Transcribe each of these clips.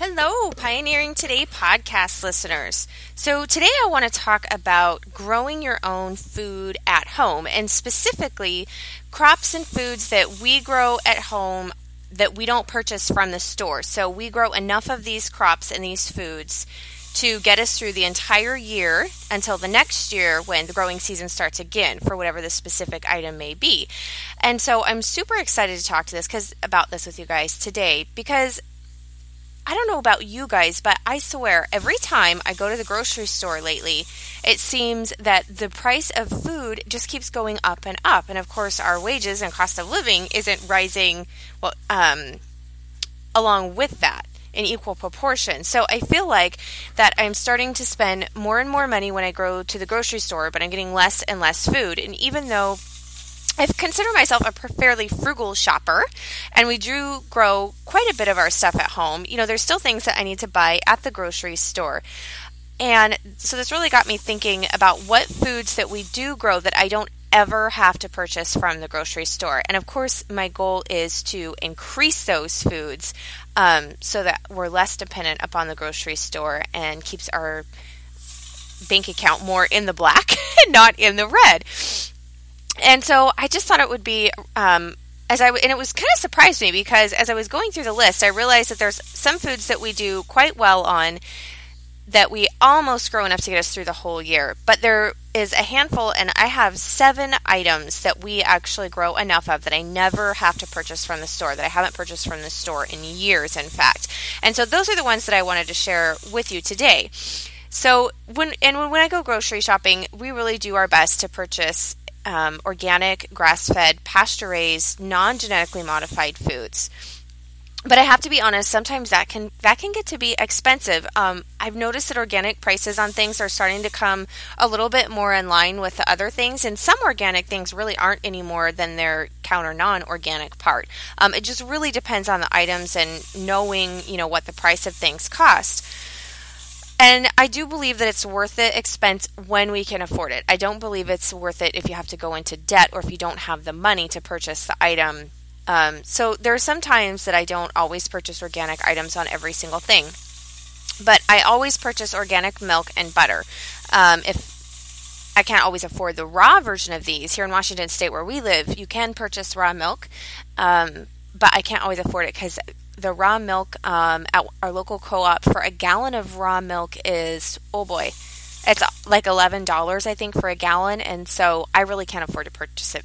Hello, Pioneering Today podcast listeners. So, today I want to talk about growing your own food at home and specifically crops and foods that we grow at home that we don't purchase from the store. So, we grow enough of these crops and these foods to get us through the entire year until the next year when the growing season starts again for whatever the specific item may be. And so I'm super excited to talk to this cuz about this with you guys today because I don't know about you guys, but I swear every time I go to the grocery store lately, it seems that the price of food just keeps going up and up. And of course, our wages and cost of living isn't rising well um, along with that in equal proportion. So I feel like that I'm starting to spend more and more money when I go to the grocery store, but I'm getting less and less food. And even though I consider myself a fairly frugal shopper, and we do grow quite a bit of our stuff at home. You know, there's still things that I need to buy at the grocery store. And so this really got me thinking about what foods that we do grow that I don't ever have to purchase from the grocery store. And of course, my goal is to increase those foods um, so that we're less dependent upon the grocery store and keeps our bank account more in the black and not in the red and so I just thought it would be um, as I and it was kind of surprised me because as I was going through the list, I realized that there's some foods that we do quite well on that we almost grow enough to get us through the whole year. But there is a handful, and I have seven items that we actually grow enough of that I never have to purchase from the store, that I haven't purchased from the store in years, in fact. And so those are the ones that I wanted to share with you today. So when and when I go grocery shopping, we really do our best to purchase um, organic, grass fed, pasture raised, non genetically modified foods. But I have to be honest, sometimes that can that can get to be expensive. Um, I've noticed that organic prices on things are starting to come a little bit more in line with the other things, and some organic things really aren't any more than their counter non-organic part. Um, it just really depends on the items and knowing, you know, what the price of things cost. And I do believe that it's worth the expense when we can afford it. I don't believe it's worth it if you have to go into debt or if you don't have the money to purchase the item. Um, so there are some times that I don't always purchase organic items on every single thing. But I always purchase organic milk and butter. Um, if I can't always afford the raw version of these, here in Washington State where we live, you can purchase raw milk. Um, but I can't always afford it because the raw milk um, at our local co-op for a gallon of raw milk is oh boy it's like $11 i think for a gallon. And so i really can't afford to purchase it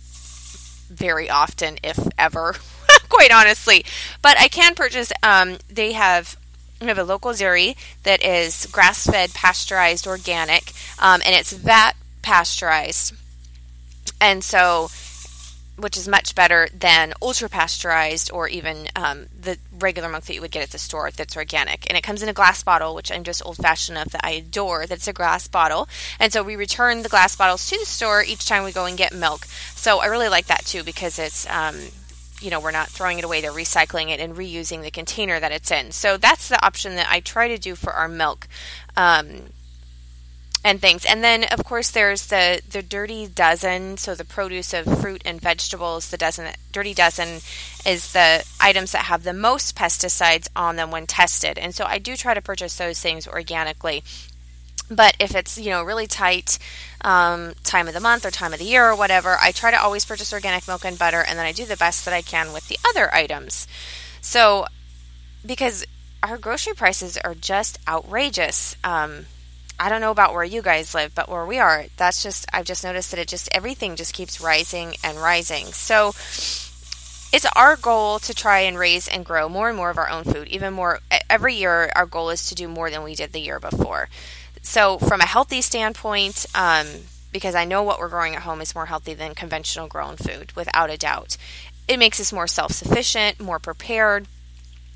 very often if ever quite honestly. But i can purchase um, they have we have a local dairy that is grass-fed pasteurized organic um, and it's vat pasteurized. And so which is much better than ultra pasteurized or even um, the regular milk that you would get at the store that's organic. And it comes in a glass bottle, which I'm just old fashioned enough that I adore that it's a glass bottle. And so we return the glass bottles to the store each time we go and get milk. So I really like that too because it's. Um, you know, we're not throwing it away, they're recycling it and reusing the container that it's in. So that's the option that I try to do for our milk. Um, and things. And then, of course, there's the the dirty dozen. So the produce of fruit and vegetables. The dozen, dirty dozen, is the items that have the most pesticides on them when tested. And so I do try to purchase those things organically. But if it's you know really tight um, time of the month or time of the year or whatever, I try to always purchase organic milk and butter, and then I do the best that I can with the other items. So because our grocery prices are just outrageous. Um, I don't know about where you guys live, but where we are, that's just, I've just noticed that it just, everything just keeps rising and rising. So it's our goal to try and raise and grow more and more of our own food, even more. Every year, our goal is to do more than we did the year before. So, from a healthy standpoint, um, because I know what we're growing at home is more healthy than conventional grown food, without a doubt. It makes us more self sufficient, more prepared,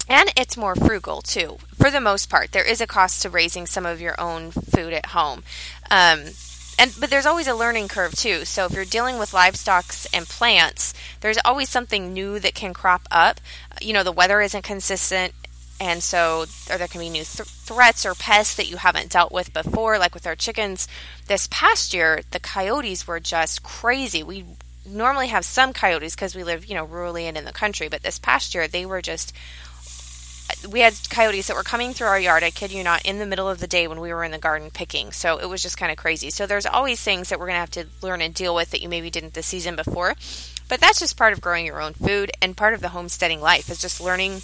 and it's more frugal too. For the most part there is a cost to raising some of your own food at home. Um, and but there's always a learning curve too. So if you're dealing with livestock and plants there's always something new that can crop up. You know the weather isn't consistent and so or there can be new th- threats or pests that you haven't dealt with before like with our chickens. This past year the coyotes were just crazy. We normally have some coyotes because we live you know rurally and in the country but this past year they were just we had coyotes that were coming through our yard. I kid you not, in the middle of the day when we were in the garden picking. So it was just kind of crazy. So there's always things that we're gonna have to learn and deal with that you maybe didn't the season before. But that's just part of growing your own food and part of the homesteading life is just learning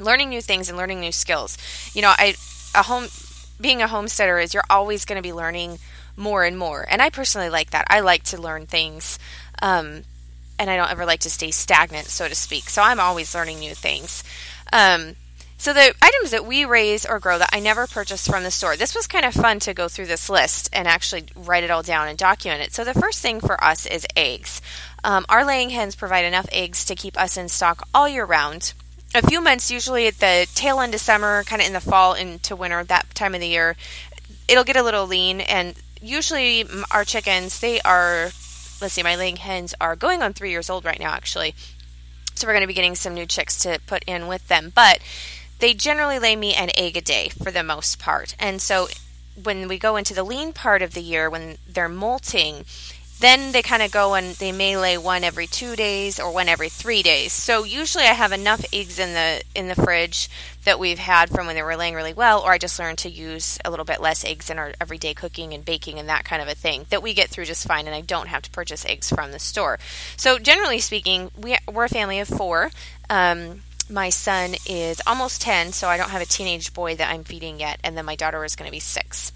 learning new things and learning new skills. You know, I a home being a homesteader is you're always going to be learning more and more. And I personally like that. I like to learn things. Um, and I don't ever like to stay stagnant, so to speak. So I'm always learning new things. Um, so the items that we raise or grow that I never purchased from the store. This was kind of fun to go through this list and actually write it all down and document it. So the first thing for us is eggs. Um, our laying hens provide enough eggs to keep us in stock all year round. A few months, usually at the tail end of summer, kind of in the fall into winter, that time of the year, it'll get a little lean. And usually, our chickens, they are, let's see, my laying hens are going on three years old right now, actually. So we're going to be getting some new chicks to put in with them. But they generally lay me an egg a day for the most part. And so when we go into the lean part of the year, when they're molting, then they kind of go and they may lay one every two days or one every three days. So usually I have enough eggs in the in the fridge that we've had from when they were laying really well, or I just learned to use a little bit less eggs in our everyday cooking and baking and that kind of a thing that we get through just fine, and I don't have to purchase eggs from the store. So generally speaking, we, we're a family of four. Um, my son is almost 10, so I don't have a teenage boy that I'm feeding yet, and then my daughter is going to be six.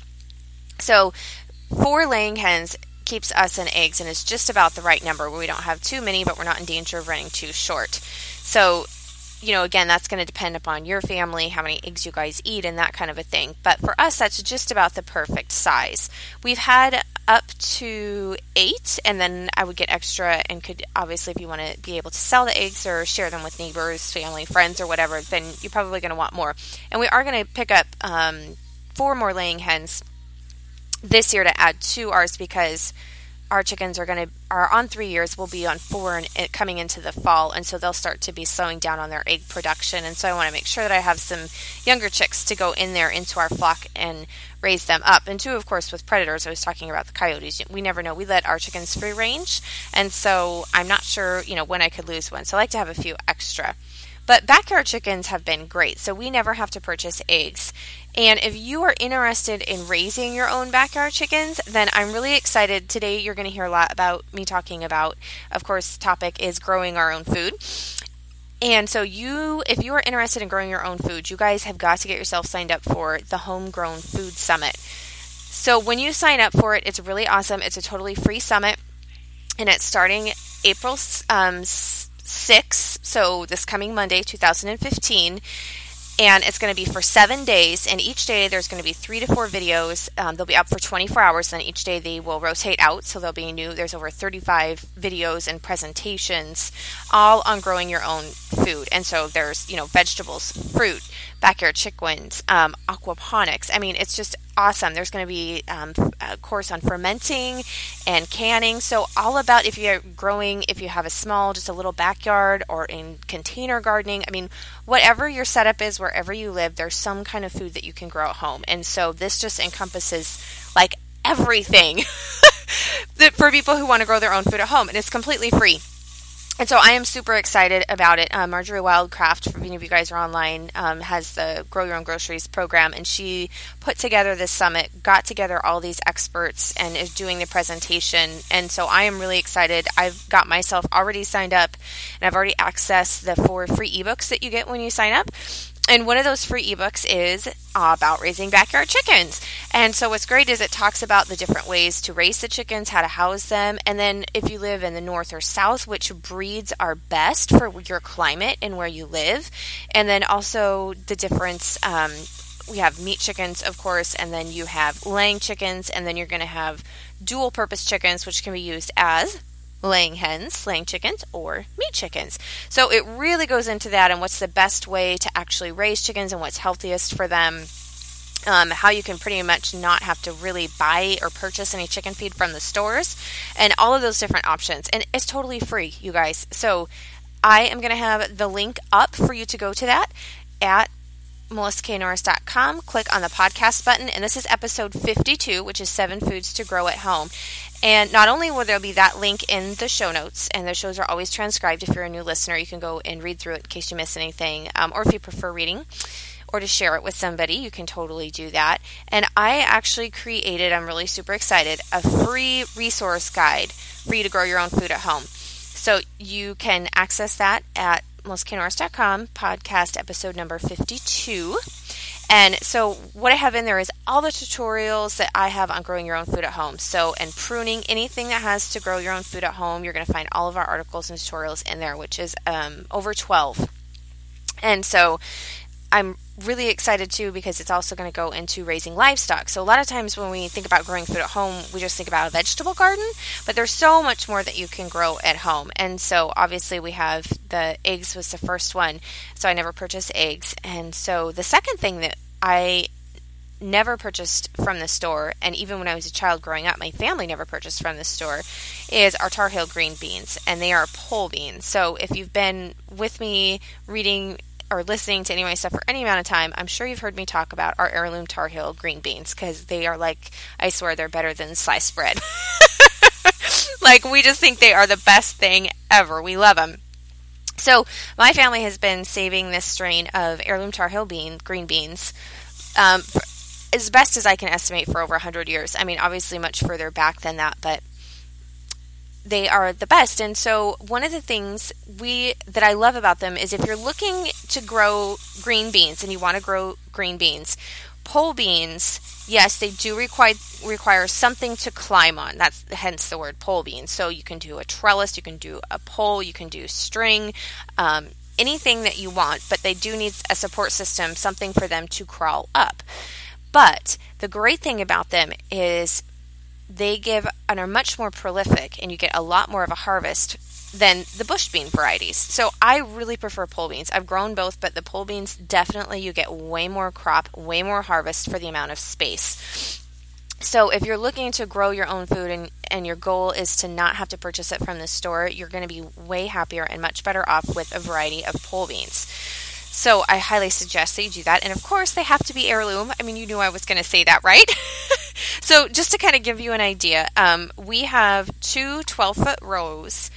So, four laying hens keeps us in eggs and is just about the right number. We don't have too many, but we're not in danger of running too short. So, you know, again, that's going to depend upon your family, how many eggs you guys eat, and that kind of a thing. But for us, that's just about the perfect size. We've had up to eight, and then I would get extra and could obviously, if you want to be able to sell the eggs or share them with neighbors, family, friends, or whatever, then you're probably going to want more. And we are going to pick up um, four more laying hens this year to add to ours because our chickens are going to are on three years will be on four and it, coming into the fall and so they'll start to be slowing down on their egg production. And so i want to make sure that i have some younger chicks to go in there into our flock and raise them up. And two of course with predators i was talking about the coyotes. We never know. We let our chickens free range and so i'm not sure you know when i could lose one. So i like to have a few extra but backyard chickens have been great, so we never have to purchase eggs. And if you are interested in raising your own backyard chickens, then I'm really excited. Today, you're going to hear a lot about me talking about, of course, topic is growing our own food. And so you if you are interested in growing your own food, you guys have got to get yourself signed up for the Homegrown Food Summit. So when you sign up for it, it's really awesome. It's a totally free summit and it's starting April um, 6, so this coming Monday, 2015. And it's going to be for seven days, and each day there's going to be three to four videos. Um, they'll be up for 24 hours, and each day they will rotate out. So there'll be new. There's over 35 videos and presentations, all on growing your own food. And so there's you know vegetables, fruit, backyard chickens, um, aquaponics. I mean, it's just awesome. There's going to be um, a course on fermenting and canning. So, all about if you're growing, if you have a small, just a little backyard or in container gardening. I mean, whatever your setup is, wherever you live, there's some kind of food that you can grow at home. And so, this just encompasses like everything for people who want to grow their own food at home. And it's completely free. And so I am super excited about it. Um, Marjory Wildcraft, if any of you guys are online, um, has the Grow Your Own Groceries program, and she put together this summit, got together all these experts, and is doing the presentation. And so I am really excited. I've got myself already signed up, and I've already accessed the four free ebooks that you get when you sign up. And one of those free ebooks is about raising backyard chickens. And so, what's great is it talks about the different ways to raise the chickens, how to house them, and then if you live in the north or south, which breeds are best for your climate and where you live. And then also the difference. Um, we have meat chickens, of course, and then you have laying chickens, and then you're going to have dual purpose chickens, which can be used as laying hens, laying chickens, or meat chickens. So it really goes into that and what's the best way to actually raise chickens and what's healthiest for them. Um, how you can pretty much not have to really buy or purchase any chicken feed from the stores, and all of those different options. And it's totally free, you guys. So I am going to have the link up for you to go to that at melissaknorris.com, click on the podcast button, and this is episode 52, which is Seven Foods to Grow at Home. And not only will there be that link in the show notes, and those shows are always transcribed. If you're a new listener, you can go and read through it in case you miss anything, um, or if you prefer reading or to share it with somebody, you can totally do that. And I actually created, I'm really super excited, a free resource guide for you to grow your own food at home. So you can access that at melissaknorris.com, podcast episode number 52. And so, what I have in there is all the tutorials that I have on growing your own food at home. So, and pruning anything that has to grow your own food at home, you're going to find all of our articles and tutorials in there, which is um, over 12. And so, I'm really excited too because it's also going to go into raising livestock. So a lot of times when we think about growing food at home, we just think about a vegetable garden, but there's so much more that you can grow at home. And so obviously we have the eggs was the first one. So I never purchased eggs. And so the second thing that I never purchased from the store, and even when I was a child growing up, my family never purchased from the store, is our Tar Heel green beans, and they are pole beans. So if you've been with me reading or listening to any of my stuff for any amount of time, I'm sure you've heard me talk about our heirloom Tar Heel green beans because they are like, I swear, they're better than sliced bread. like, we just think they are the best thing ever. We love them. So, my family has been saving this strain of heirloom Tar Heel bean, green beans um, for, as best as I can estimate for over 100 years. I mean, obviously, much further back than that, but they are the best. And so one of the things we that I love about them is if you're looking to grow green beans and you want to grow green beans, pole beans, yes, they do require require something to climb on. That's hence the word pole beans. So you can do a trellis, you can do a pole, you can do string, um, anything that you want, but they do need a support system, something for them to crawl up. But the great thing about them is they give and are much more prolific, and you get a lot more of a harvest than the bush bean varieties. So I really prefer pole beans. I've grown both, but the pole beans definitely you get way more crop, way more harvest for the amount of space. So if you're looking to grow your own food and, and your goal is to not have to purchase it from the store, you're going to be way happier and much better off with a variety of pole beans. So I highly suggest that you do that. And of course, they have to be heirloom. I mean, you knew I was going to say that, right? so just to kind of give you an idea, um, we have two 12 foot rows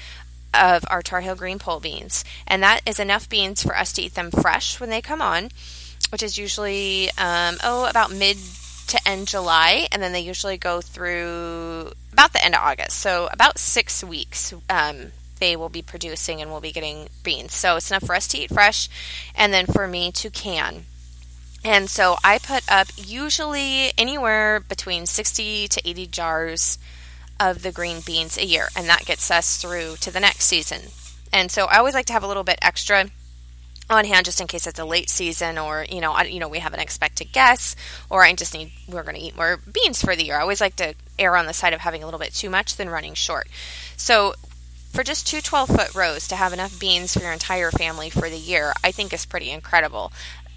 of our Tar Heel green pole beans, and that is enough beans for us to eat them fresh when they come on, which is usually um, oh about mid to end July, and then they usually go through about the end of August, so about six weeks. Um, they will be producing and we'll be getting beans. So it's enough for us to eat fresh and then for me to can. And so I put up usually anywhere between 60 to 80 jars of the green beans a year, and that gets us through to the next season. And so I always like to have a little bit extra on hand just in case it's a late season or you know I, you know we have an expected guest or I just need we're going to eat more beans for the year. I always like to err on the side of having a little bit too much than running short. So for just two 12 foot rows to have enough beans for your entire family for the year, I think is pretty incredible.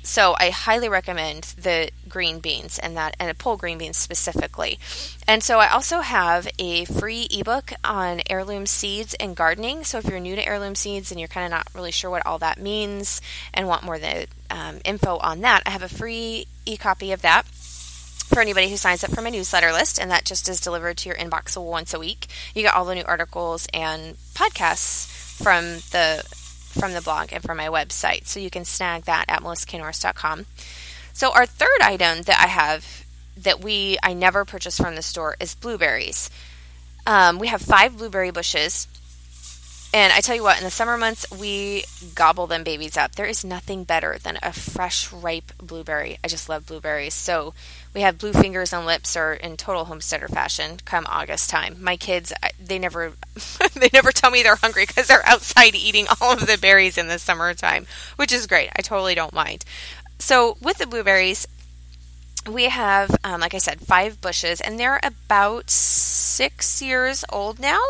So I highly recommend the green beans and that and a pole green beans specifically. And so I also have a free ebook on heirloom seeds and gardening. So if you're new to heirloom seeds and you're kind of not really sure what all that means and want more the um, info on that, I have a free e copy of that for anybody who signs up for my newsletter list, and that just is delivered to your inbox once a week. You get all the new articles and podcasts from the from the blog and from my website, so you can snag that at melissaknorris.com. So our third item that I have that we I never purchase from the store is blueberries. Um, we have five blueberry bushes and I tell you what, in the summer months, we gobble them babies up. There is nothing better than a fresh, ripe blueberry. I just love blueberries. So we have blue fingers and lips are in total homesteader fashion come August time. My kids, they never, they never tell me they're hungry because they're outside eating all of the berries in the summertime, which is great. I totally don't mind. So with the blueberries, we have, um, like I said, five bushes, and they're about six years old now.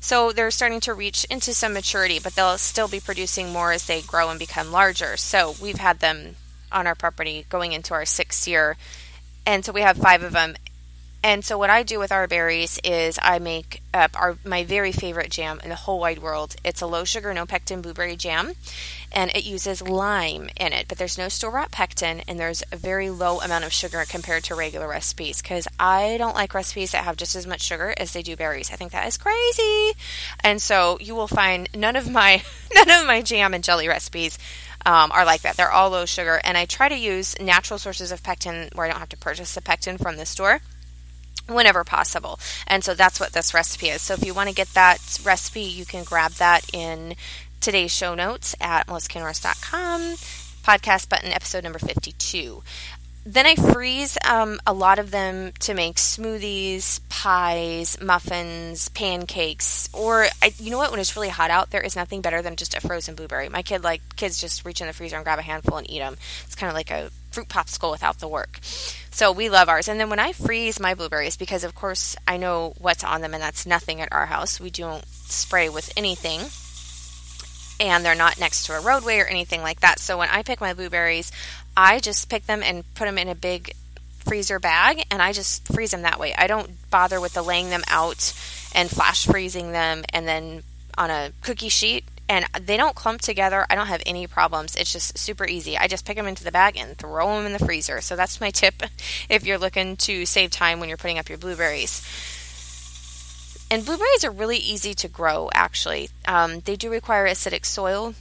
So they're starting to reach into some maturity, but they'll still be producing more as they grow and become larger. So we've had them on our property going into our sixth year. And so we have five of them. And so what I do with our berries is I make up our my very favorite jam in the whole wide world. It's a low sugar, no pectin blueberry jam, and it uses lime in it, but there's no store bought pectin and there's a very low amount of sugar compared to regular recipes because I don't like recipes that have just as much sugar as they do berries. I think that is crazy. And so you will find none of my none of my jam and jelly recipes um, are like that. They're all low sugar, and I try to use natural sources of pectin where I don't have to purchase the pectin from the store whenever possible. And so that's what this recipe is. So if you want to get that recipe, you can grab that in today's show notes at melissaknorris.com, podcast button, episode number 52. Then I freeze um, a lot of them to make smoothies, pies, muffins, pancakes, or I, you know what? When it's really hot out, there is nothing better than just a frozen blueberry. My kid like kids just reach in the freezer and grab a handful and eat them. It's kind of like a fruit popsicle without the work. So we love ours. And then when I freeze my blueberries, because of course I know what's on them, and that's nothing at our house. We don't spray with anything and they're not next to a roadway or anything like that. So when I pick my blueberries, I just pick them and put them in a big freezer bag and I just freeze them that way. I don't bother with the laying them out and flash freezing them and then on a cookie sheet and they don't clump together. I don't have any problems. It's just super easy. I just pick them into the bag and throw them in the freezer. So that's my tip if you're looking to save time when you're putting up your blueberries. And blueberries are really easy to grow, actually. Um, they do require acidic soil,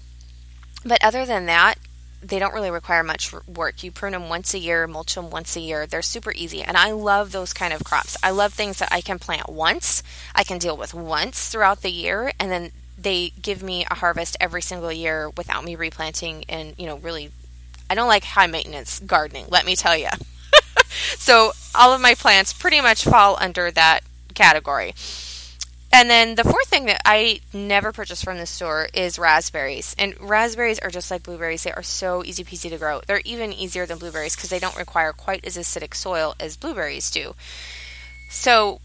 but other than that, they don't really require much work. You prune them once a year, mulch them once a year. They're super easy. And I love those kind of crops. I love things that I can plant once, I can deal with once throughout the year, and then they give me a harvest every single year without me replanting and, you know, really I don't like high maintenance gardening, let me tell you. so all of my plants pretty much fall under that category. And then the fourth thing that I never purchase from the store is raspberries. And raspberries are just like blueberries. They are so easy peasy to grow. They're even easier than blueberries because they don't require quite as acidic soil as blueberries do. So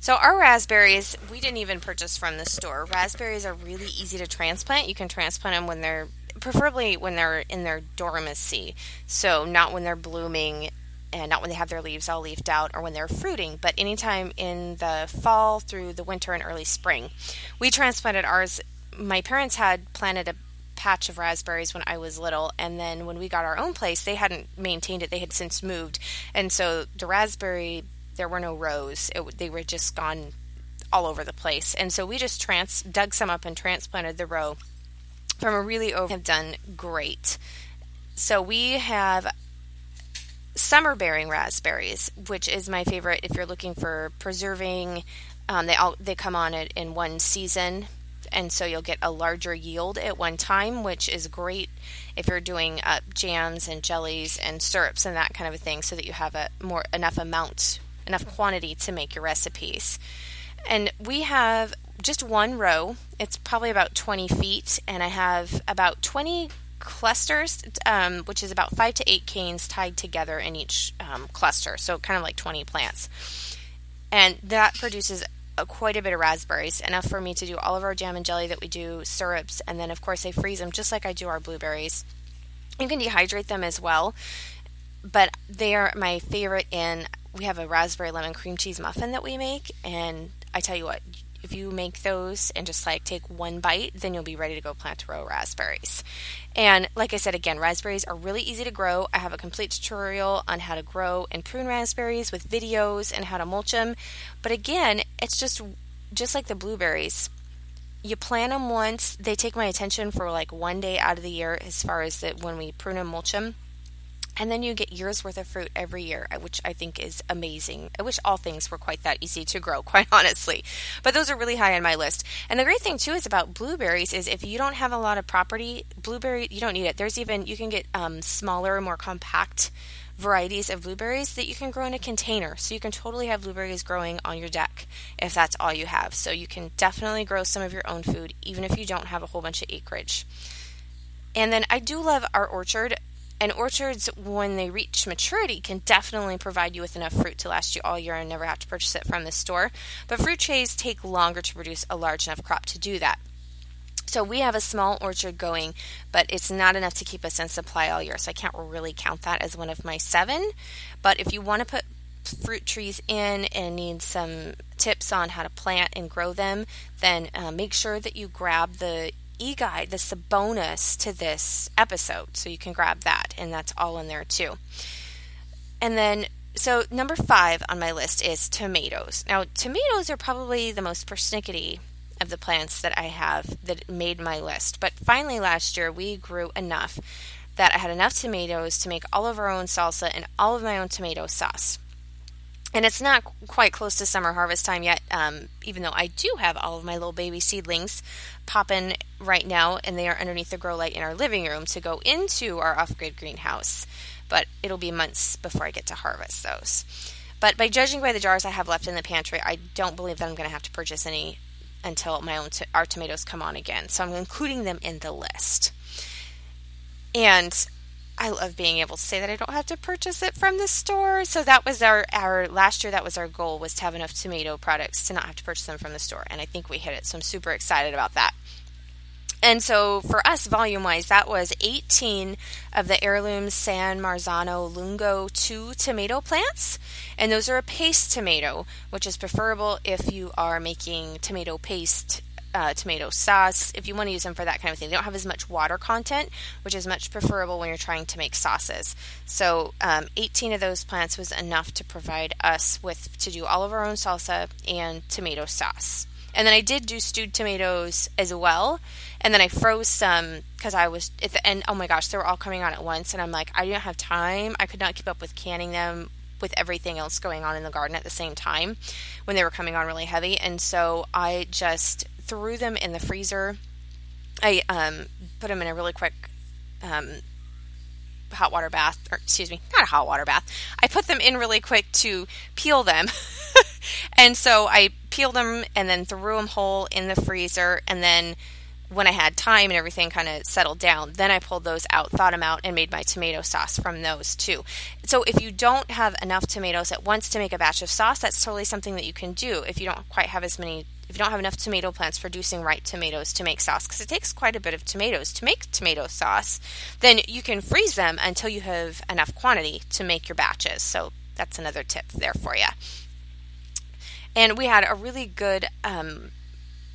so our raspberries, we didn't even purchase from the store. Raspberries are really easy to transplant. You can transplant them when they're preferably when they're in their dormancy. So not when they're blooming and not when they have their leaves all leafed out or when they're fruiting, but anytime in the fall through the winter and early spring. We transplanted ours. My parents had planted a patch of raspberries when I was little, and then when we got our own place, they hadn't maintained it. They had since moved, and so the raspberry there were no rows. It, they were just gone all over the place, and so we just trans dug some up and transplanted the row from a really over. Have done great. So we have summer bearing raspberries, which is my favorite if you're looking for preserving. Um, they all they come on it in one season, and so you'll get a larger yield at one time, which is great if you're doing uh, jams and jellies and syrups and that kind of a thing, so that you have a more enough amount, enough quantity to make your recipes. And we have just one row. It's probably about 20 feet, and I have about 20 clusters, um, which is about five to eight canes tied together in each um, cluster. So kind of like 20 plants. And that produces a, quite a bit of raspberries, enough for me to do all of our jam and jelly that we do, syrups, and then of course I freeze them just like I do our blueberries. You can dehydrate them as well, but they are my favorite in. We have a raspberry lemon cream cheese muffin that we make, and I tell you what, if you make those and just like take one bite, then you'll be ready to go plant row raspberries. And like I said again, raspberries are really easy to grow. I have a complete tutorial on how to grow and prune raspberries with videos and how to mulch them. But again, it's just just like the blueberries. You plant them once, they take my attention for like one day out of the year as far as that when we prune and mulch them and then you get years worth of fruit every year, uh, which I think is amazing. I wish all things were quite that easy to grow, quite honestly. But those are really high on my list. And the great thing too is about blueberries is if you don't have a lot of property, blueberry you don't need it. There's even you can get um, smaller, more compact varieties of blueberries that you can grow in a container. So you can totally have blueberries growing on your deck if that's all you have. So you can definitely grow some of your own food even if you don't have a whole bunch of acreage. And then I do love our orchard. And orchards, when they reach maturity, can definitely provide you with enough fruit to last you all year and never have to purchase it from the store. But fruit trees take longer to produce a large enough crop to do that. So we have a small orchard going, but it's not enough to keep us in supply all year. So I can't really count that as one of my seven. But if you want to put fruit trees in and need some tips on how to plant and grow them, then uh, make sure that you grab the e guide, that's the bonus to this episode. So you can grab that, and that's all in there too. And then, so number five on my list is tomatoes. Now, tomatoes are probably the most persnickety of the plants that I have that made my list. But finally, last year, we grew enough that I had enough tomatoes to make all of our own salsa and all of my own tomato sauce. And it's not quite close to summer harvest time yet, um, even though I do have all of my little baby seedlings popping right now, and they are underneath the grow light in our living room to go into our off grid greenhouse. But it'll be months before I get to harvest those. But by judging by the jars I have left in the pantry, I don't believe that I'm going to have to purchase any until my own our tomatoes come on again. So I'm including them in the list. And I love being able to say that I don't have to purchase it from the store. So that was our our last year that was our goal was to have enough tomato products to not have to purchase them from the store. And I think we hit it. So I'm super excited about that. And so for us, volume wise, that was 18 of the heirloom San Marzano Lungo 2 tomato plants. And those are a paste tomato, which is preferable if you are making tomato paste. Uh, tomato sauce, if you want to use them for that kind of thing, they don't have as much water content, which is much preferable when you're trying to make sauces. So, um, 18 of those plants was enough to provide us with to do all of our own salsa and tomato sauce. And then I did do stewed tomatoes as well. And then I froze some because I was at the end. Oh my gosh, they were all coming on at once. And I'm like, I didn't have time. I could not keep up with canning them with everything else going on in the garden at the same time when they were coming on really heavy. And so I just threw them in the freezer. I um, put them in a really quick um, hot water bath, or excuse me, not a hot water bath. I put them in really quick to peel them. and so I peeled them and then threw them whole in the freezer. And then when I had time and everything kind of settled down, then I pulled those out, thawed them out, and made my tomato sauce from those too. So if you don't have enough tomatoes at once to make a batch of sauce, that's totally something that you can do. If you don't quite have as many, if you don't have enough tomato plants producing ripe tomatoes to make sauce, because it takes quite a bit of tomatoes to make tomato sauce, then you can freeze them until you have enough quantity to make your batches. So that's another tip there for you. And we had a really good um,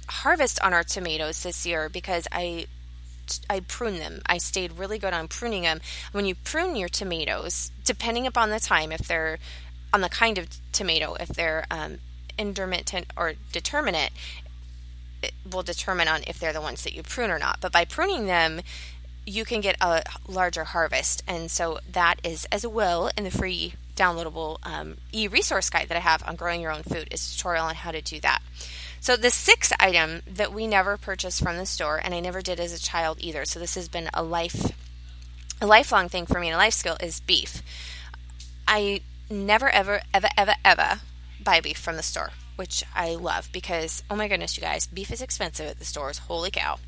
harvest on our tomatoes this year because I I prune them. I stayed really good on pruning them. When you prune your tomatoes, depending upon the time, if they're on the kind of tomato, if they're um, intermittent or determinate, will determine on if they're the ones that you prune or not. But by pruning them, you can get a larger harvest. And so that is as well in the free downloadable um, e resource guide that I have on growing your own food is a tutorial on how to do that. So the sixth item that we never purchased from the store, and I never did as a child either. So this has been a life, a lifelong thing for me and a life skill is beef. I never ever ever ever ever buy beef from the store, which I love because oh my goodness, you guys, beef is expensive at the stores. Holy cow!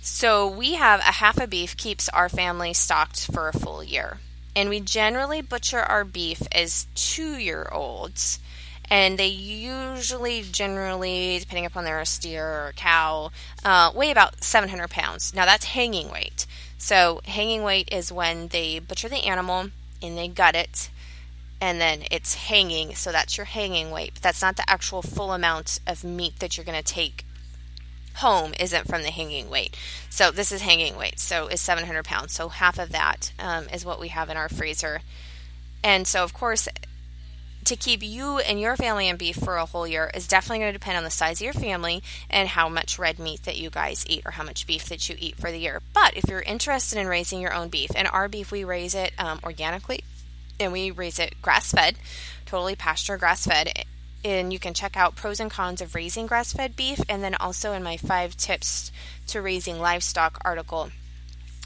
So we have a half a beef keeps our family stocked for a full year. And we generally butcher our beef as two year olds. And they usually, generally, depending upon their steer or cow, uh, weigh about 700 pounds. Now that's hanging weight. So hanging weight is when they butcher the animal and they gut it and then it's hanging so that's your hanging weight but that's not the actual full amount of meat that you're going to take home isn't from the hanging weight. So this is hanging weight. So is 700 pounds. So half of that um, is what we have in our freezer. And so of course, to keep you and your family in beef for a whole year is definitely going to depend on the size of your family and how much red meat that you guys eat or how much beef that you eat for the year. But if you're interested in raising your own beef, and our beef we raise it um, organically and we raise it grass fed, totally pasture grass fed and you can check out pros and cons of raising grass fed beef, and then also in my five tips to raising livestock article.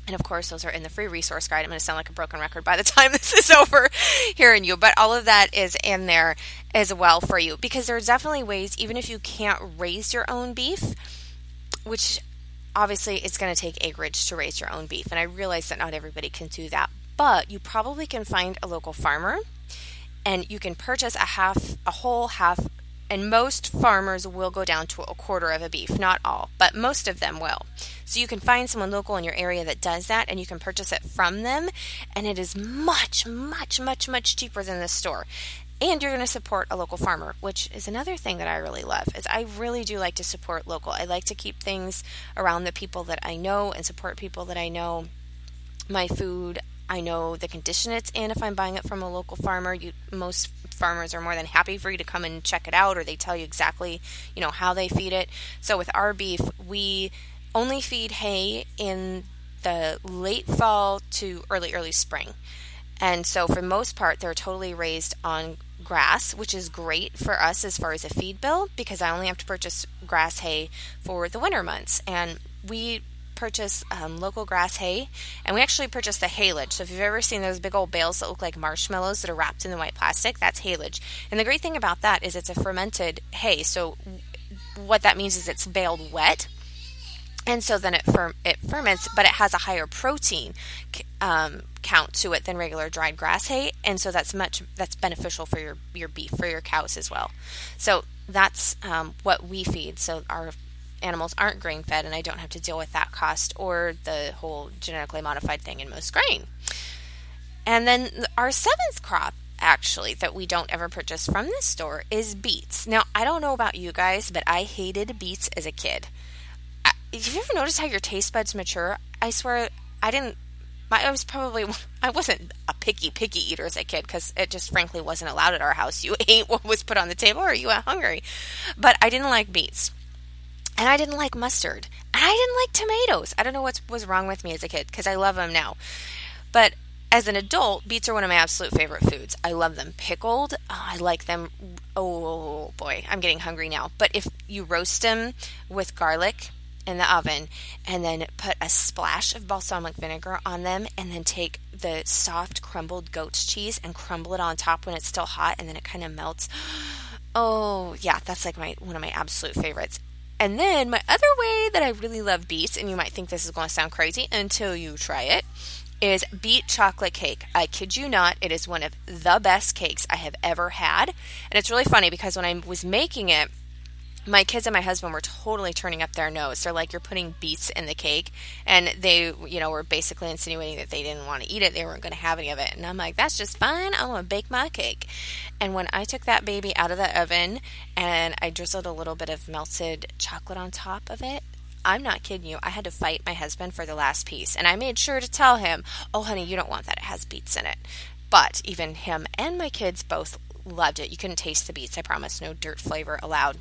And of course, those are in the free resource guide. I'm going to sound like a broken record by the time this is over hearing you, but all of that is in there as well for you because there are definitely ways, even if you can't raise your own beef, which obviously it's going to take acreage to raise your own beef. And I realize that not everybody can do that, but you probably can find a local farmer and you can purchase a half, a whole half, and most farmers will go down to a quarter of a beef, not all, but most of them will. So you can find someone local in your area that does that and you can purchase it from them, and it is much, much, much, much cheaper than the store. and you're going to support a local farmer which is another thing that i really love is i really do like to support local i like to keep things around the people that i know and support people that i know my food i know the condition it's in. If i'm buying it from a local farmer you most farmers are more than happy for you to come and check it out or they tell you exactly you know how they feed it. So with our beef we only feed hay in the late fall to early early spring. And so for most part they're totally raised on grass which is great for us as far as a feed bill because i only have to purchase grass hay for the winter months. And we purchase um, local grass hay, and we actually purchased the haylage. So if you've ever seen those big old bales that look like marshmallows that are wrapped in the white plastic, that's haylage. And the great thing about that is it's a fermented hay. So what that means is it's baled wet. And so then it, fer- it ferments, but it has a higher protein um, count to it than regular dried grass hay, and so that's much that's beneficial for your your beef for your cows as well. So that's um, what we feed. So our animals aren't grain fed and I don't have to deal with that cost or the whole genetically modified thing in most grain. And then our seventh crop actually that we don't ever purchase from the store is beets. Now, I don't know about you guys, but I hated beets as a kid. I, have you ever noticed how your taste buds mature? I swear I didn't I was probably I wasn't a picky picky eater as a kid because it just frankly wasn't allowed at our house. You ate what was put on the table or you went hungry. But I didn't like beets. And I didn't like mustard. And I didn't like tomatoes. I don't know what was wrong with me as a kid because I love them now. But as an adult, beets are one of my absolute favorite foods. I love them pickled. Oh, I like them. Oh boy, I'm getting hungry now. But if you roast them with garlic in the oven and then put a splash of balsamic vinegar on them and then take the soft crumbled goat's cheese and crumble it on top when it's still hot and then it kind of melts. Oh, yeah, that's like my one of my absolute favorites. And then my other way that I really love beets, and you might think this is going to sound crazy until you try it, is beet chocolate cake. I kid you not, it is one of the best cakes I have ever had. And it's really funny because when I was making it, my kids and my husband were totally turning up their nose. They're like, "You're putting beets in the cake," and they, you know, were basically insinuating that they didn't want to eat it. They weren't going to have any of it. And I'm like, "That's just fine. I'm going to bake my cake." And when I took that baby out of the oven and I drizzled a little bit of melted chocolate on top of it, I'm not kidding you. I had to fight my husband for the last piece, and I made sure to tell him, "Oh, honey, you don't want that. It has beets in it." But even him and my kids both loved it. You couldn't taste the beets. I promise. No dirt flavor allowed.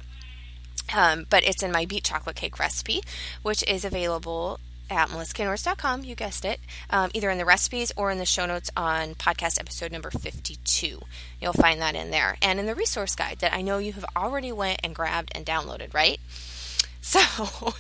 Um, but it's in my beet chocolate cake recipe, which is available at melissaknorris.com. You guessed it. Um, either in the recipes or in the show notes on podcast episode number 52. You'll find that in there. And in the resource guide that I know you have already went and grabbed and downloaded, right? So,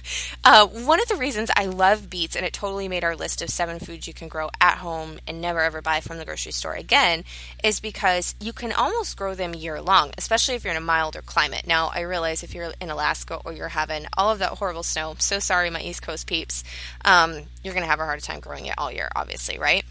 uh, one of the reasons I love beets, and it totally made our list of seven foods you can grow at home and never ever buy from the grocery store again, is because you can almost grow them year long, especially if you're in a milder climate. Now, I realize if you're in Alaska or you're having all of that horrible snow, so sorry, my East Coast peeps, um, you're going to have a hard time growing it all year, obviously, right?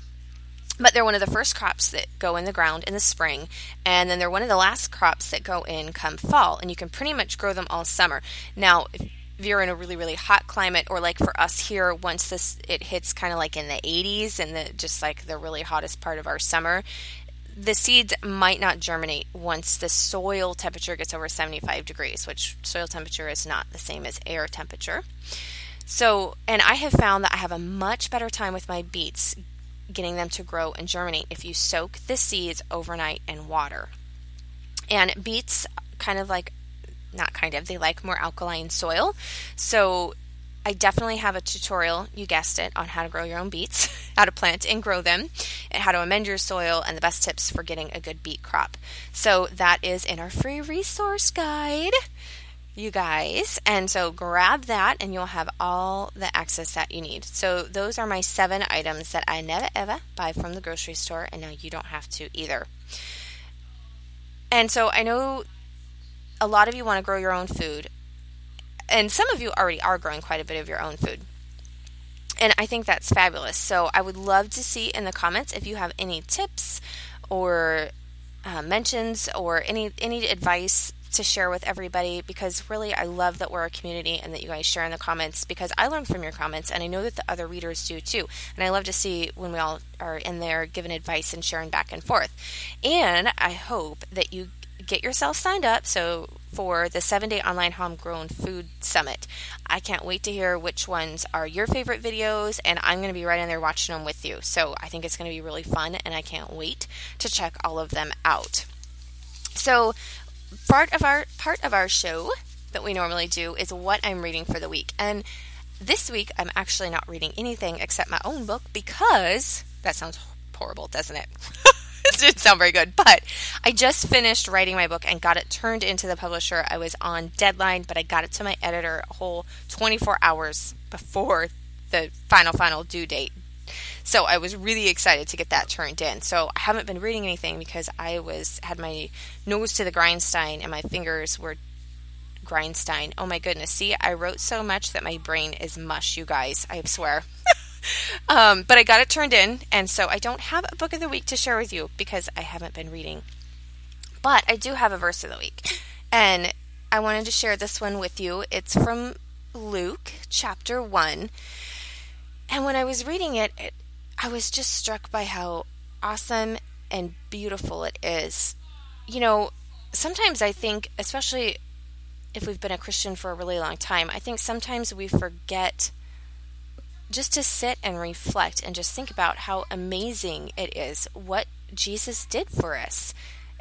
but they're one of the first crops that go in the ground in the spring and then they're one of the last crops that go in come fall and you can pretty much grow them all summer now if if you're in a really really hot climate or like for us here once this it hits kind of like in the 80s and the just like the really hottest part of our summer the seeds might not germinate once the soil temperature gets over 75 degrees which soil temperature is not the same as air temperature. So and i have found that i have a much better time with my beets getting them to grow and germinate if you soak the seeds overnight in water. And beets kind of like not kind of, they like more alkaline soil. So I definitely have a tutorial, you guessed it, on how to grow your own beets, how to plant and grow them, and how to amend your soil, and the best tips for getting a good beet crop. So that is in our free resource guide, you guys. And so grab that, and you'll have all the access that you need. So those are my seven items that I never ever buy from the grocery store, and now you don't have to either. And so I know a lot of you want to grow your own food, and some of you already are growing quite a bit of your own food. And I think that's fabulous. So I would love to see in the comments if you have any tips or uh, mentions or any any advice to share with everybody because really I love that we're a community and that you guys share in the comments because I learn from your comments and I know that the other readers do too. And I love to see when we all are in there giving advice and sharing back and forth. And I hope that you get yourself signed up so for the 7-day online homegrown food summit. I can't wait to hear which ones are your favorite videos and I'm going to be right in there watching them with you. So I think it's going to be really fun and I can't wait to check all of them out. So part of our part of our show that we normally do is what I'm reading for the week. And this week I'm actually not reading anything except my own book because that sounds horrible, doesn't it? didn't sound very good, but I just finished writing my book and got it turned into the publisher. I was on deadline, but I got it to my editor a whole 24 hours before the final final due date so I was really excited to get that turned in. So I haven't been reading anything because I was had my nose to the grindstone and my fingers were grindstone. Oh my goodness. See, I wrote so much that my brain is mush, you guys. I swear. um, but I got it turned in, and so I don't have a book of the week to share with you because I haven't been reading. But I do have a verse of the week. And I wanted to share this one with you. It's from Luke chapter 1. And when I was reading it, it I was just struck by how awesome and beautiful it is. You know, sometimes I think, especially if we've been a Christian for a really long time, I think sometimes we forget just to sit and reflect and just think about how amazing it is what Jesus did for us.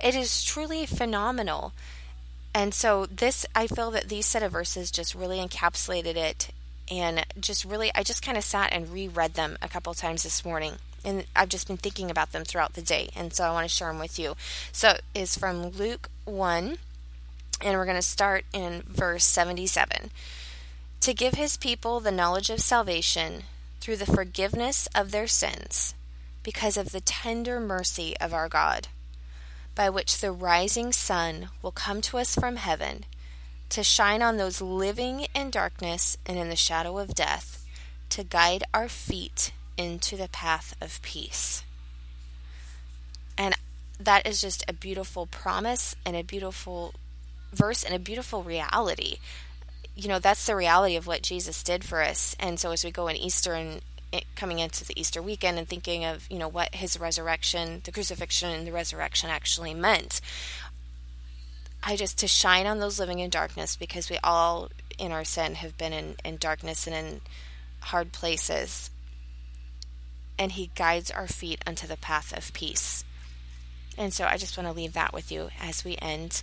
It is truly phenomenal. And so, this, I feel that these set of verses just really encapsulated it and just really, I just kind of sat and reread them a couple times this morning. And I've just been thinking about them throughout the day. And so I want to share them with you. So it's from Luke 1, and we're going to start in verse 77. To give his people the knowledge of salvation through the forgiveness of their sins, because of the tender mercy of our God, by which the rising sun will come to us from heaven to shine on those living in darkness and in the shadow of death, to guide our feet into the path of peace. And that is just a beautiful promise and a beautiful verse and a beautiful reality. You know, that's the reality of what Jesus did for us. And so as we go in Easter and coming into the Easter weekend and thinking of, you know, what his resurrection, the crucifixion and the resurrection actually meant, I just to shine on those living in darkness because we all in our sin have been in, in darkness and in hard places. And he guides our feet unto the path of peace. And so I just want to leave that with you as we end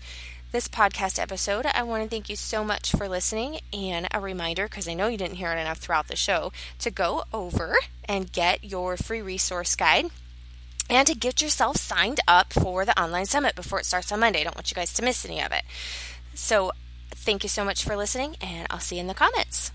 this podcast episode. I want to thank you so much for listening. And a reminder, because I know you didn't hear it enough throughout the show, to go over and get your free resource guide and to get yourself signed up for the online summit before it starts on Monday. I don't want you guys to miss any of it. So, thank you so much for listening, and I'll see you in the comments.